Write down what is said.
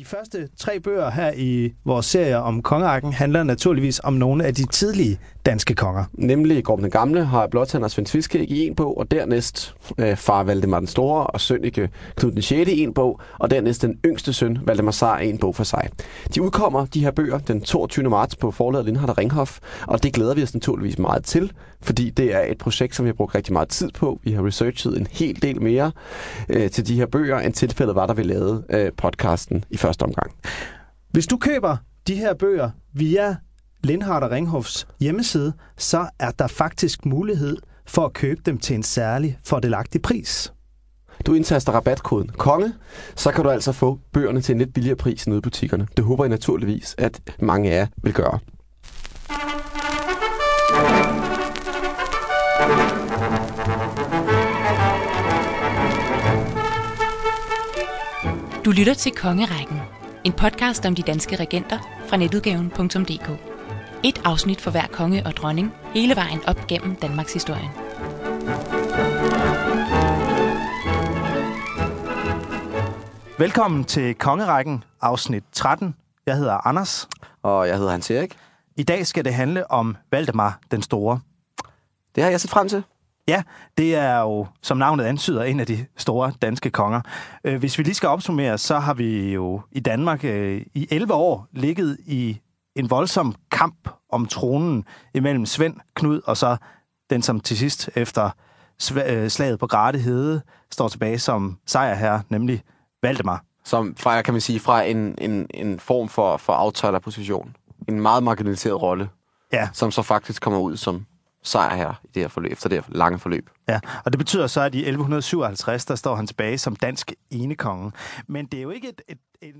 De første tre bøger her i vores serie om kongerækken handler naturligvis om nogle af de tidlige danske konger. Nemlig Gorm den Gamle har Blåtand og Svend Tviskæg i en bog, og dernæst øh, far Valdemar den Store og søn Knud den 6. i en bog, og dernæst den yngste søn, Valdemar Sar, i en bog for sig. De udkommer, de her bøger, den 22. marts på forlaget Lindhardt og Ringhof, og det glæder vi os naturligvis meget til, fordi det er et projekt, som vi har brugt rigtig meget tid på. Vi har researchet en hel del mere øh, til de her bøger, end tilfældet var, da vi lavede øh, podcasten i første omgang. Hvis du køber de her bøger via Lindhardt og Ringhofs hjemmeside, så er der faktisk mulighed for at købe dem til en særlig fordelagtig pris. Du indtaster rabatkoden KONGE, så kan du altså få bøgerne til en lidt billigere pris end ude i butikkerne. Det håber jeg naturligvis, at mange af jer vil gøre. Du lytter til Kongerækken, en podcast om de danske regenter fra netudgaven.dk. Et afsnit for hver konge og dronning, hele vejen op gennem Danmarks historie. Velkommen til Kongerækken, afsnit 13. Jeg hedder Anders. Og jeg hedder Hans Erik. I dag skal det handle om Valdemar den Store. Det har jeg set frem til. Ja, det er jo, som navnet antyder, en af de store danske konger. Øh, Hvis vi lige skal opsummere, så har vi jo i Danmark øh, i 11 år ligget i en voldsom kamp om tronen imellem Svend, Knud og så den, som til sidst efter øh, slaget på Grate Hede står tilbage som sejrherre, nemlig Valdemar. Som fra, kan man sige, fra en, en, en form for, for outsider-position. En meget marginaliseret rolle, Ja, som så faktisk kommer ud som sejr her i det her forløb, efter det her lange forløb. ja. Og det betyder så, at i 1157, der står han tilbage som dansk enekonge. Men det er jo ikke et, et, et